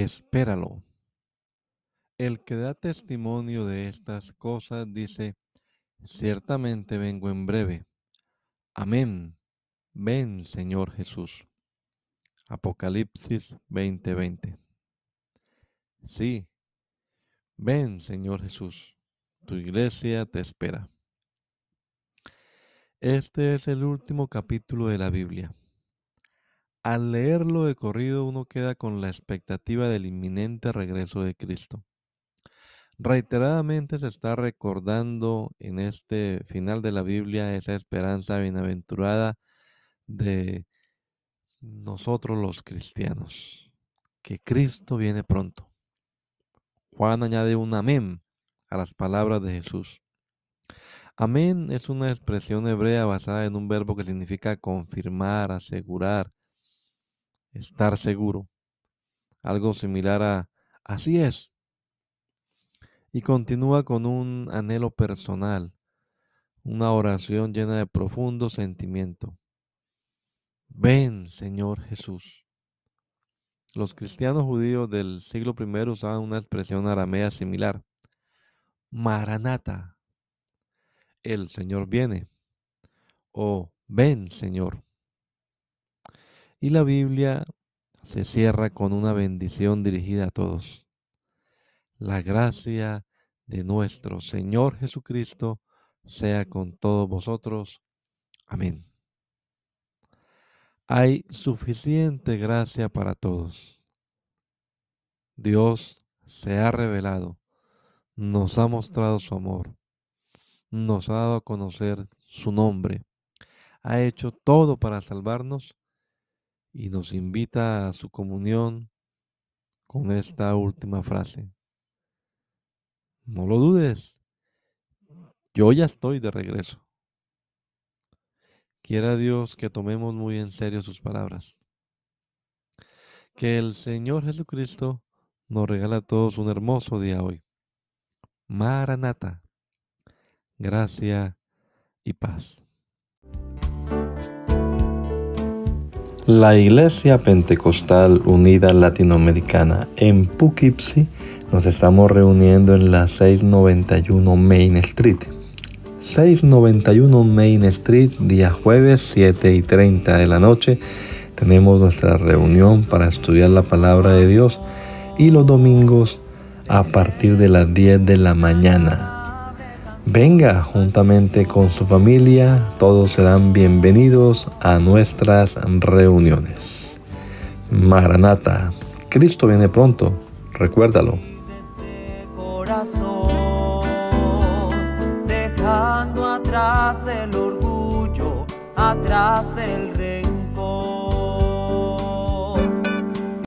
Espéralo. El que da testimonio de estas cosas dice, ciertamente vengo en breve. Amén. Ven, Señor Jesús. Apocalipsis 20:20. Sí, ven, Señor Jesús. Tu iglesia te espera. Este es el último capítulo de la Biblia. Al leerlo de corrido uno queda con la expectativa del inminente regreso de Cristo. Reiteradamente se está recordando en este final de la Biblia esa esperanza bienaventurada de nosotros los cristianos, que Cristo viene pronto. Juan añade un amén a las palabras de Jesús. Amén es una expresión hebrea basada en un verbo que significa confirmar, asegurar, estar seguro. Algo similar a así es. Y continúa con un anhelo personal, una oración llena de profundo sentimiento. Ven, Señor Jesús. Los cristianos judíos del siglo I usaban una expresión aramea similar. Maranata. El Señor viene. O ven, Señor. Y la Biblia se cierra con una bendición dirigida a todos. La gracia de nuestro Señor Jesucristo sea con todos vosotros. Amén. Hay suficiente gracia para todos. Dios se ha revelado, nos ha mostrado su amor, nos ha dado a conocer su nombre, ha hecho todo para salvarnos y nos invita a su comunión con esta última frase. No lo dudes, yo ya estoy de regreso. Quiera Dios que tomemos muy en serio sus palabras. Que el Señor Jesucristo nos regala a todos un hermoso día hoy. Maranata, gracia y paz. La Iglesia Pentecostal Unida Latinoamericana en Poughkeepsie nos estamos reuniendo en la 691 Main Street. 691 Main Street, día jueves 7 y 30 de la noche. Tenemos nuestra reunión para estudiar la palabra de Dios y los domingos a partir de las 10 de la mañana. Venga juntamente con su familia, todos serán bienvenidos a nuestras reuniones. Maranata, Cristo viene pronto, recuérdalo. Dejando atrás el orgullo, atrás el